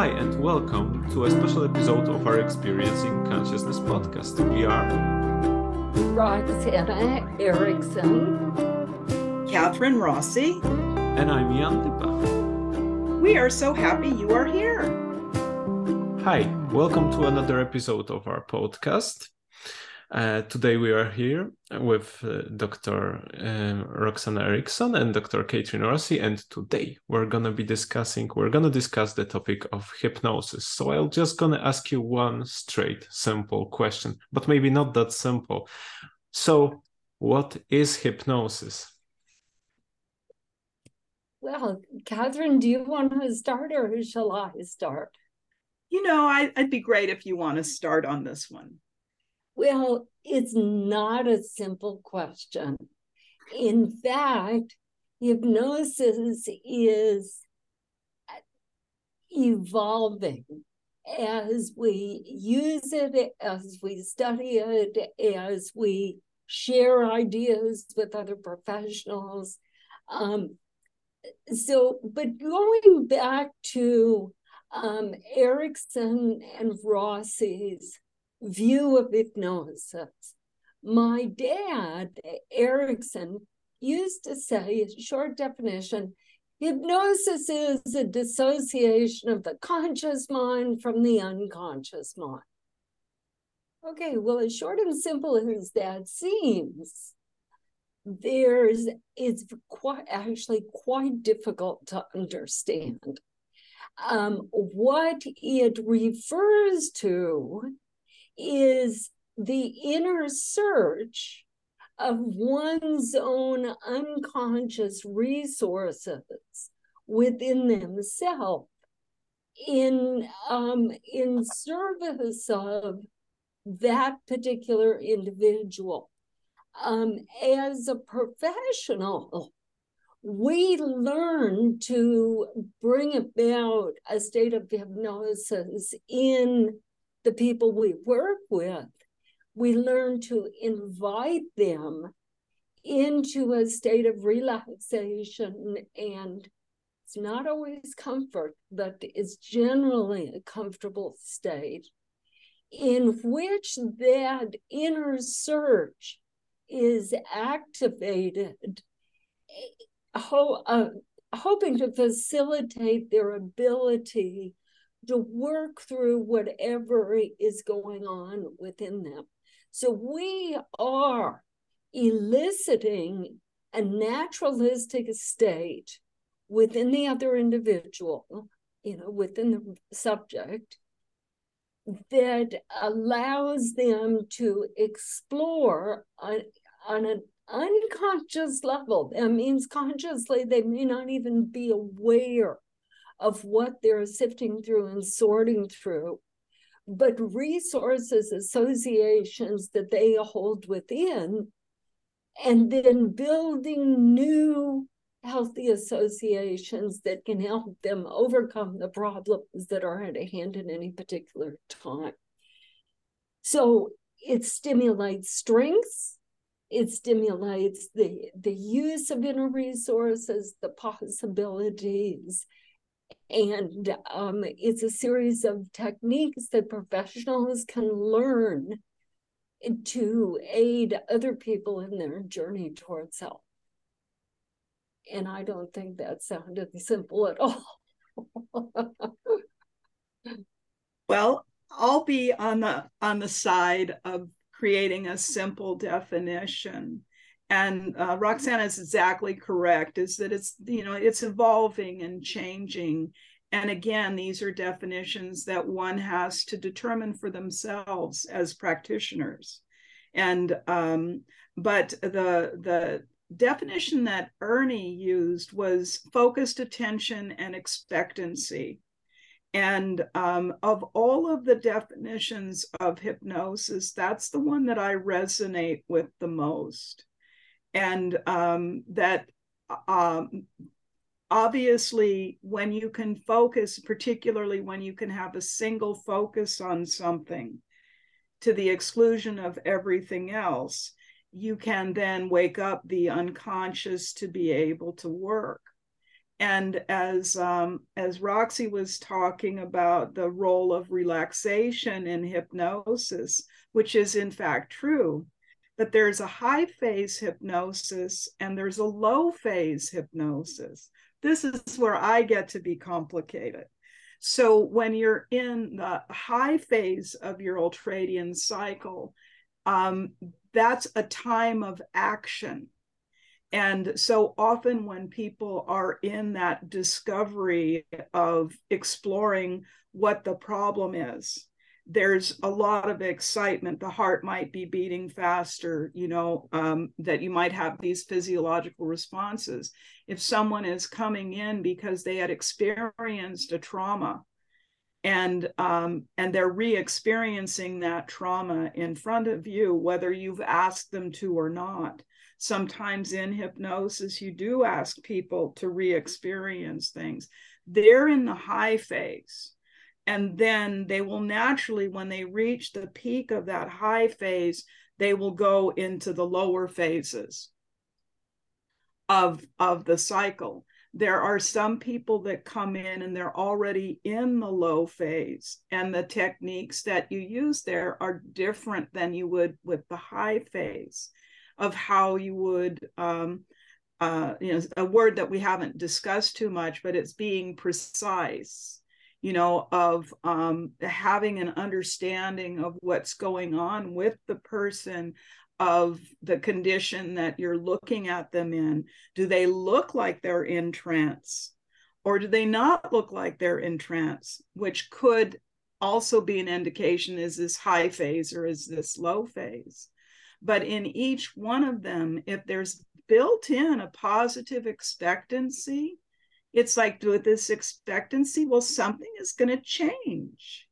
Hi, and welcome to a special episode of our Experiencing Consciousness podcast. We are Roxanna Erickson, Kathryn Rossi. And I'm Jan Dyba. We are so happy you are here. Hi, welcome to another episode of our podcast. Uh, today we are here with uh, Dr. Uh, Roxanna Erickson and Dr. Kathryn Rossi, and today we're gonna be discussing. We're gonna discuss the topic of hypnosis. So I'm just gonna ask you one straight, simple question, but maybe not that simple. So, what is hypnosis? Well, Kathryn, do you want to start or shall I start? You know, I, would be great if you want to start on this one. Well, it's not a simple question. In fact, hypnosis is evolving as we use it, as we study it, as we share ideas with other professionals. Um, so, but going back to um, Erickson and Rossi's view of hypnosis. My dad, Erickson, used to say, short definition, hypnosis is a dissociation of the conscious mind from the unconscious mind. Okay, well, as short and simple as that seems, there's it's quite actually quite difficult to understand. Um, what it refers to is the inner search of one's own unconscious resources within themselves in um, in service of that particular individual. Um, as a professional, we learn to bring about a state of hypnosis in the people we work with, we learn to invite them into a state of relaxation and it's not always comfort, but it's generally a comfortable state in which that inner search is activated, ho- uh, hoping to facilitate their ability to work through whatever is going on within them. So we are eliciting a naturalistic state within the other individual, you know, within the subject that allows them to explore on, on an unconscious level. That means consciously they may not even be aware of what they're sifting through and sorting through, but resources, associations that they hold within, and then building new healthy associations that can help them overcome the problems that are at hand at any particular time. So it stimulates strengths, it stimulates the, the use of inner resources, the possibilities, and um, it's a series of techniques that professionals can learn to aid other people in their journey towards health. And I don't think that sounded simple at all. well, I'll be on the on the side of creating a simple definition and uh, roxanna is exactly correct is that it's you know it's evolving and changing. And again these are definitions that one has to determine for themselves as practitioners. And um, but the the definition that ernie used was focused attention and expectancy. And um, of all of the definitions of hypnosis that's the one that i resonate with the most and um, that um, obviously when you can focus particularly when you can have a single focus on something to the exclusion of everything else you can then wake up the unconscious to be able to work. And as um, as Roxy was talking about the role of relaxation in hypnosis, which is in fact true, but there's a high phase hypnosis and there's a low phase hypnosis. This is where I get to be complicated. So when you're in the high phase of your ultradian cycle, um, that's a time of action and so often, when people are in that discovery of exploring what the problem is, there's a lot of excitement. The heart might be beating faster, you know, um, that you might have these physiological responses. If someone is coming in because they had experienced a trauma and um, and they're re-experiencing that trauma in front of you, whether you've asked them to or not, sometimes in hypnosis, you do ask people to re experience things. They're in the high phase. And then they will naturally, when they reach the peak of that high phase, they will go into the lower phases of, of the cycle. There are some people that come in and they're already in the low phase, and the techniques that you use there are different than you would with the high phase of how you would um, uh, you know a word that we haven't discussed too much but it's being precise you know of um, having an understanding of what's going on with the person of the condition that you're looking at them in. Do they look like they're in trance or do they not look like they're in trance which could also be an indication is this high phase or is this low phase? But in each one of them, if there's built in a positive expectancy, it's like with this expectancy, well, something is going to change.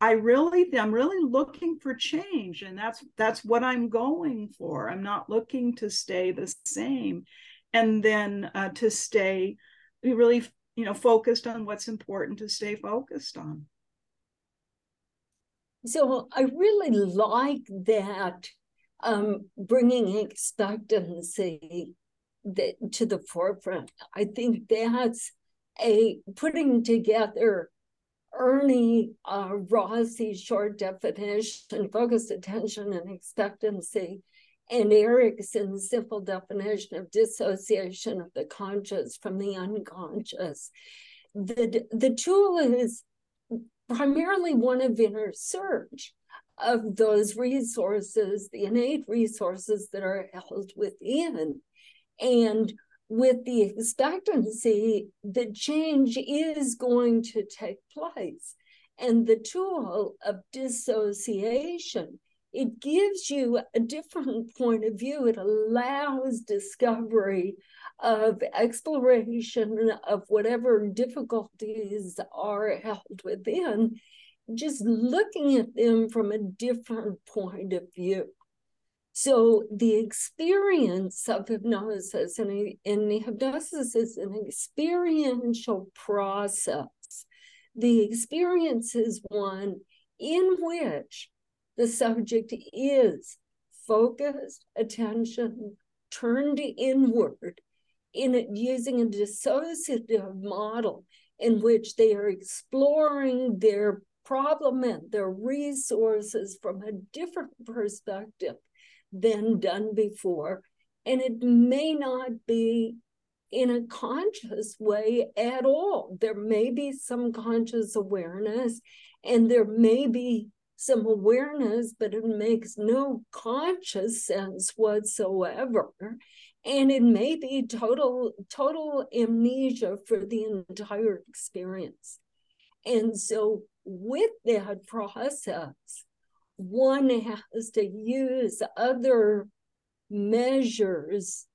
I really, I'm really looking for change, and that's that's what I'm going for. I'm not looking to stay the same, and then uh, to stay really, you know, focused on what's important to stay focused on. So I really like that um, bringing expectancy that, to the forefront. I think that's a putting together Ernie uh, Rossi's short definition, focused attention and expectancy, and Erickson's simple definition of dissociation of the conscious from the unconscious. The, the tool is primarily one of inner search of those resources, the innate resources that are held within. And with the expectancy that change is going to take place. And the tool of dissociation, it gives you a different point of view. It allows discovery of exploration of whatever difficulties are held within just looking at them from a different point of view. So the experience of hypnosis and, and hypnosis is an experiential process. The experience is one in which the subject is focused, attention turned inward, in it using a dissociative model in which they are exploring their problem and their resources from a different perspective than done before. And it may not be in a conscious way at all. There may be some conscious awareness and there may be some awareness, but it makes no conscious sense whatsoever. And it may be total, total amnesia for the entire experience. And so with that process, one has to use other measures,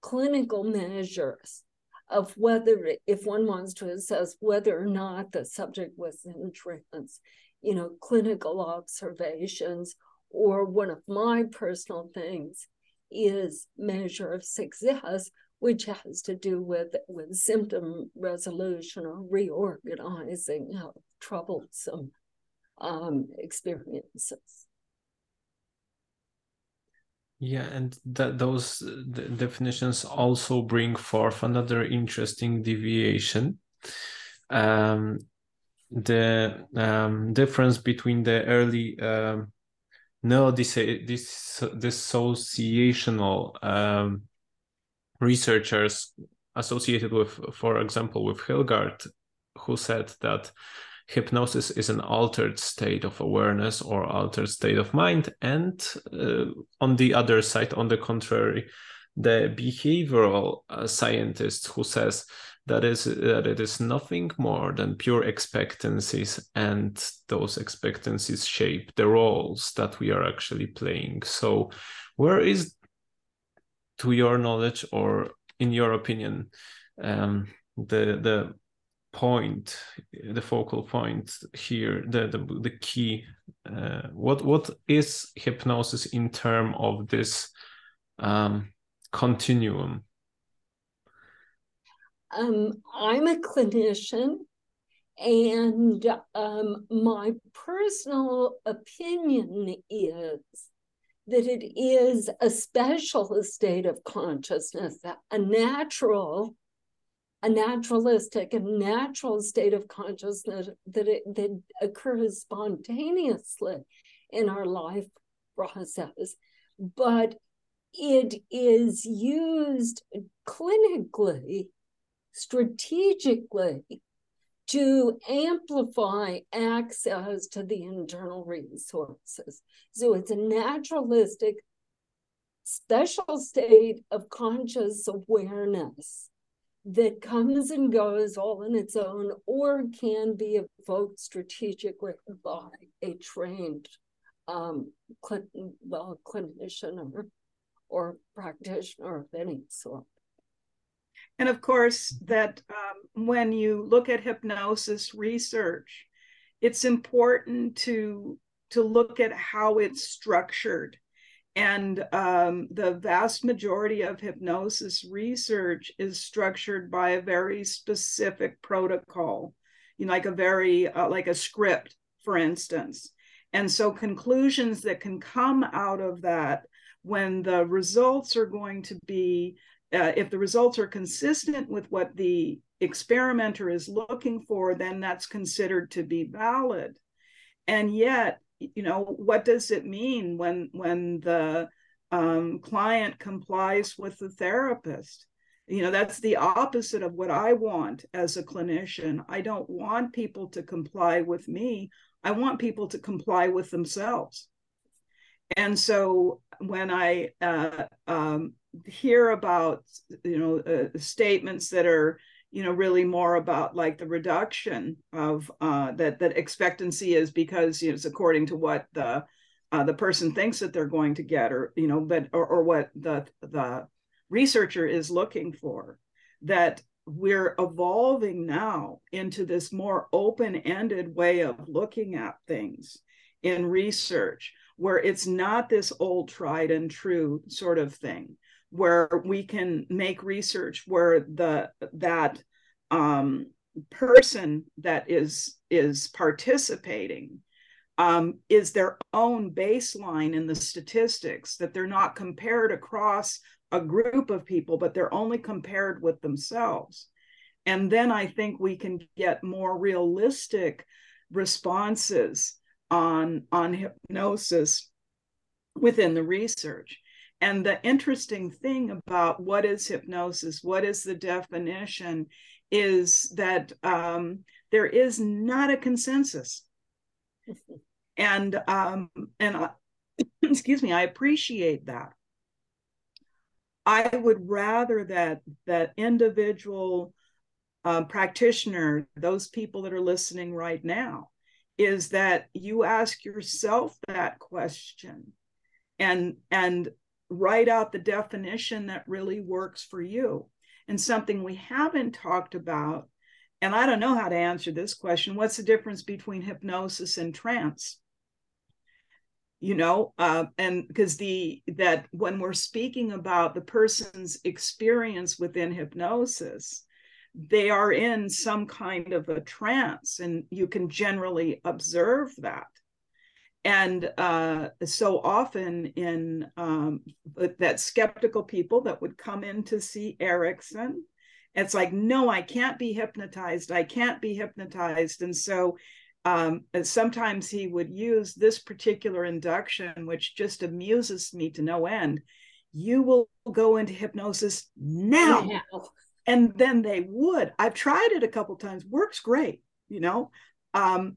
clinical measures of whether, if one wants to assess whether or not the subject was in trance, you know, clinical observations, or one of my personal things is measure of success, which has to do with, with symptom resolution or reorganizing of troublesome um, experiences. Yeah, and that those definitions also bring forth another interesting deviation. Um, the um, difference between the early um, no dis- dissociational um, researchers associated with, for example, with Hilgard, who said that hypnosis is an altered state of awareness or altered state of mind. And uh, on the other side, on the contrary, the behavioral uh, scientist who says that is that it is nothing more than pure expectancies and those expectancies shape the roles that we are actually playing so where is to your knowledge or in your opinion um, the the point the focal point here the the, the key uh, what what is hypnosis in term of this um, continuum? Um, i'm a clinician and um, my personal opinion is that it is a special state of consciousness, a natural a naturalistic and natural state of consciousness that it, that occurs spontaneously in our life process, but it is used clinically, strategically to amplify access to the internal resources. So it's a naturalistic, special state of conscious awareness that comes and goes all on its own or can be evoked strategically by a trained um, cl- well, clinician or, or practitioner of any sort. And of course, that um, when you look at hypnosis research, it's important to to look at how it's structured and um, the vast majority of hypnosis research is structured by a very specific protocol, you know, like a very, uh, like a script, for instance. And so conclusions that can come out of that when the results are going to be, uh, if the results are consistent with what the experimenter is looking for, then that's considered to be valid. And yet, you know what does it mean when when the um, client complies with the therapist? You know that's the opposite of what i want as a clinician. I don't want people to comply with me. I want people to comply with themselves. And so when i uh, um, hear about you know uh, statements that are you know really more about like the reduction of uh, that that expectancy is because you know, it's according to what the uh, the person thinks that they're going to get or you know but or, or what the the researcher is looking for that we're evolving now into this more open-ended way of looking at things in research where it's not this old tried and true sort of thing where we can make research where the that um, person that is is participating um, is their own baseline in the statistics that they're not compared across a group of people but they're only compared with themselves. And then i think we can get more realistic responses on on hypnosis within the research and the interesting thing about what is hypnosis, what is the definition, is that um, there is not a consensus. and um, and excuse me, I appreciate that. I would rather that that individual uh, practitioner, those people that are listening right now, is that you ask yourself that question and and write out the definition that really works for you. And something we haven't talked about, and I don't know how to answer this question what's the difference between hypnosis and trance? You know, uh, and because the that when we're speaking about the person's experience within hypnosis, they are in some kind of a trance, and you can generally observe that and uh, so often in um, that skeptical people that would come in to see Erickson, it's like, no, I can't be hypnotized. I can't be hypnotized. And so um, sometimes he would use this particular induction, which just amuses me to no end. You will go into hypnosis now. now. And then they would. I've tried it a couple times, works great, you know. Um,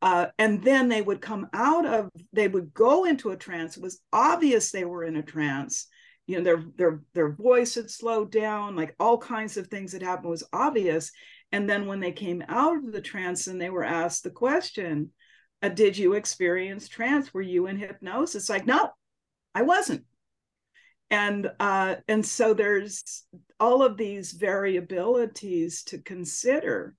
uh, and then they would come out of, they would go into a trance. It was obvious they were in a trance. You know, their their their voice had slowed down, like all kinds of things that happened was obvious. And then when they came out of the trance and they were asked the question, uh, did you experience trance? Were you in hypnosis? It's Like, no, I wasn't. And uh, and so there's all of these variabilities to consider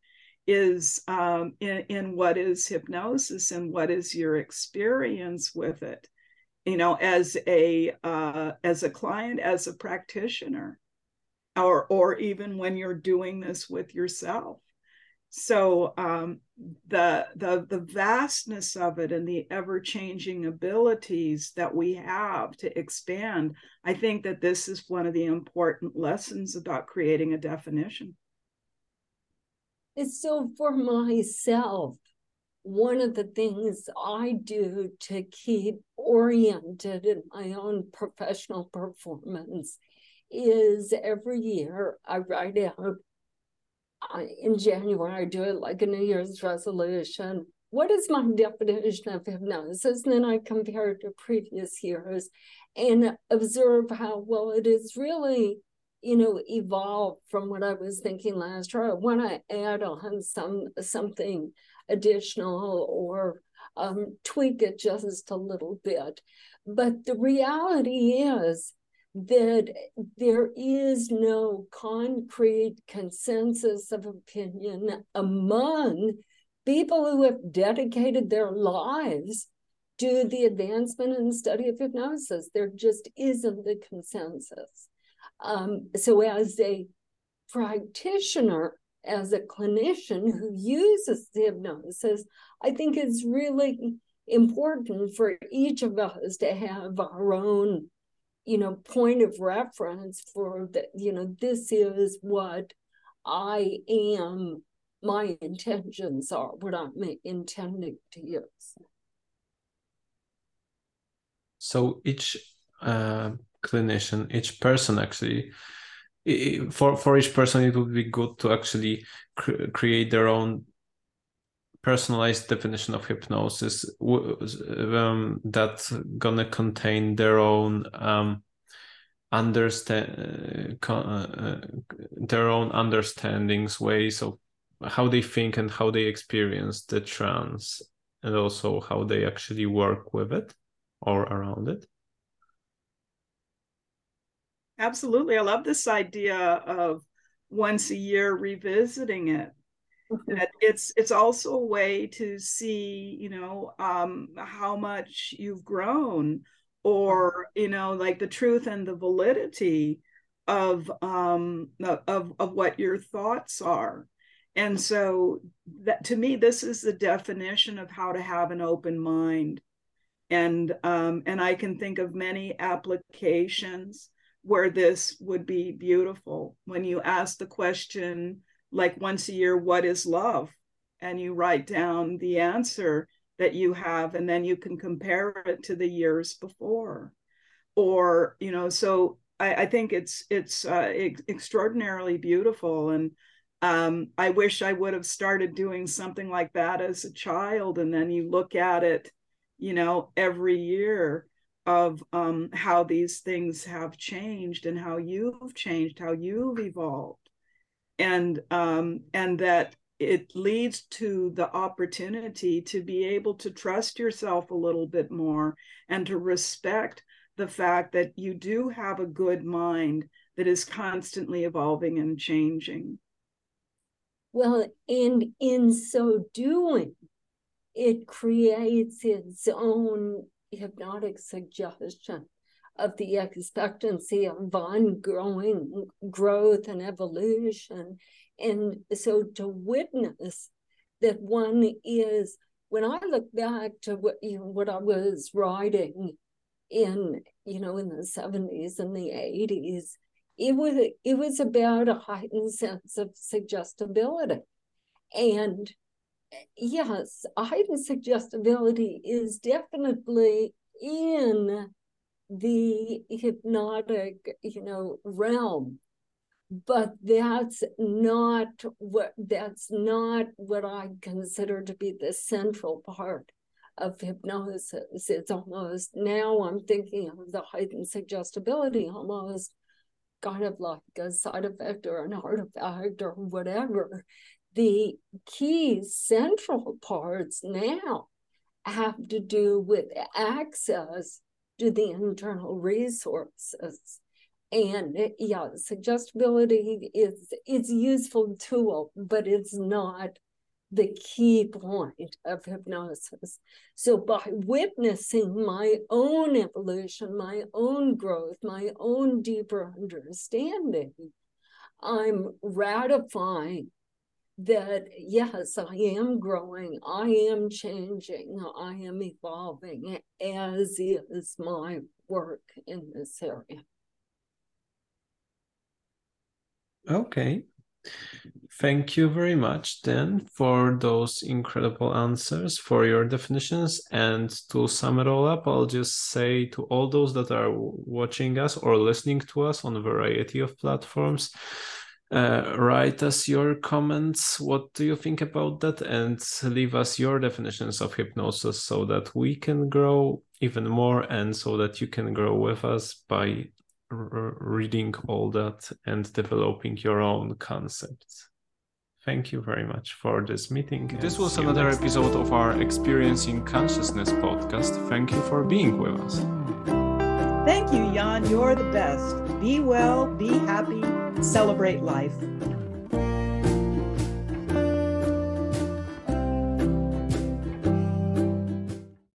is um, in, in what is hypnosis and what is your experience with it? You know as a uh, as a client as a practitioner or or even when you're doing this with yourself. So um, the the the vastness of it and the ever changing abilities that we have to expand i think that this is one of the important lessons about creating a definition so for myself, one of the things I do to keep oriented in my own professional performance is every year I write out in January, I do it like a New Year's resolution. What is my definition of hypnosis? And then I compare it to previous years and observe how well it is really you know, evolve from what I was thinking last year. I want to add on some something additional or um, tweak it just a little bit. But the reality is that there is no concrete consensus of opinion among people who have dedicated their lives to the advancement and study of hypnosis. There just isn't the consensus. Um, so, as a practitioner, as a clinician who uses the hypnosis, I think it's really important for each of us to have our own, you know, point of reference for that. You know, this is what I am. My intentions are what I'm intending to use. So each uh, clinician, each person actually, for for each person, it would be good to actually cr- create their own personalized definition of hypnosis um, that's gonna contain their own um, understand uh, uh, their own understandings, ways of how they think and how they experience the trance, and also how they actually work with it or around it. Absolutely. I love this idea of once a year revisiting it. Mm-hmm. That it's it's also a way to see, you know, um, how much you've grown, or you know, like the truth and the validity of um of of what your thoughts are. And so that to me, this is the definition of how to have an open mind. And um, and I can think of many applications where this would be beautiful. When you ask the question like once a year what is love? And you write down the answer that you have and then you can compare it to the years before. Or you know so i, I think it's it's uh, ex- extraordinarily beautiful. And um, i wish i would have started doing something like that as a child. And then you look at it you know every year of um, how these things have changed and how you've changed, how you've evolved, and um, and that it leads to the opportunity to be able to trust yourself a little bit more and to respect the fact that you do have a good mind that is constantly evolving and changing. Well, and in so doing, it creates its own hypnotic suggestion of the expectancy of ongoing growth and evolution. And so to witness that one is when I look back to what you know, what I was writing in you know in the 70s and the 80s, it was it was about a heightened sense of suggestibility. And yes, heightened suggestibility is definitely in the hypnotic, you know, realm but that's not what that's not what I consider to be the central part of hypnosis. It's almost now I'm thinking of the heightened suggestibility almost kind of like a side effect or an artifact or whatever. The key central parts now have to do with access to the internal resources. And yeah suggestibility is it's useful tool but it's not the key point of hypnosis. So by witnessing my own evolution my own growth my own deeper understanding i'm ratifying that yes i am growing i am changing i am evolving as is my work in this area Okay. Thank you very much, then, for those incredible answers, for your definitions. And to sum it all up, I'll just say to all those that are watching us or listening to us on a variety of platforms, uh, write us your comments. What do you think about that? And leave us your definitions of hypnosis so that we can grow even more and so that you can grow with us by reading all that and developing your own concepts. Thank you very much for this meeting. This was another episode of our Experiencing Consciousness podcast. Thank you for being with us. Thank you, Jan. You're the best. Be well, be happy, celebrate life.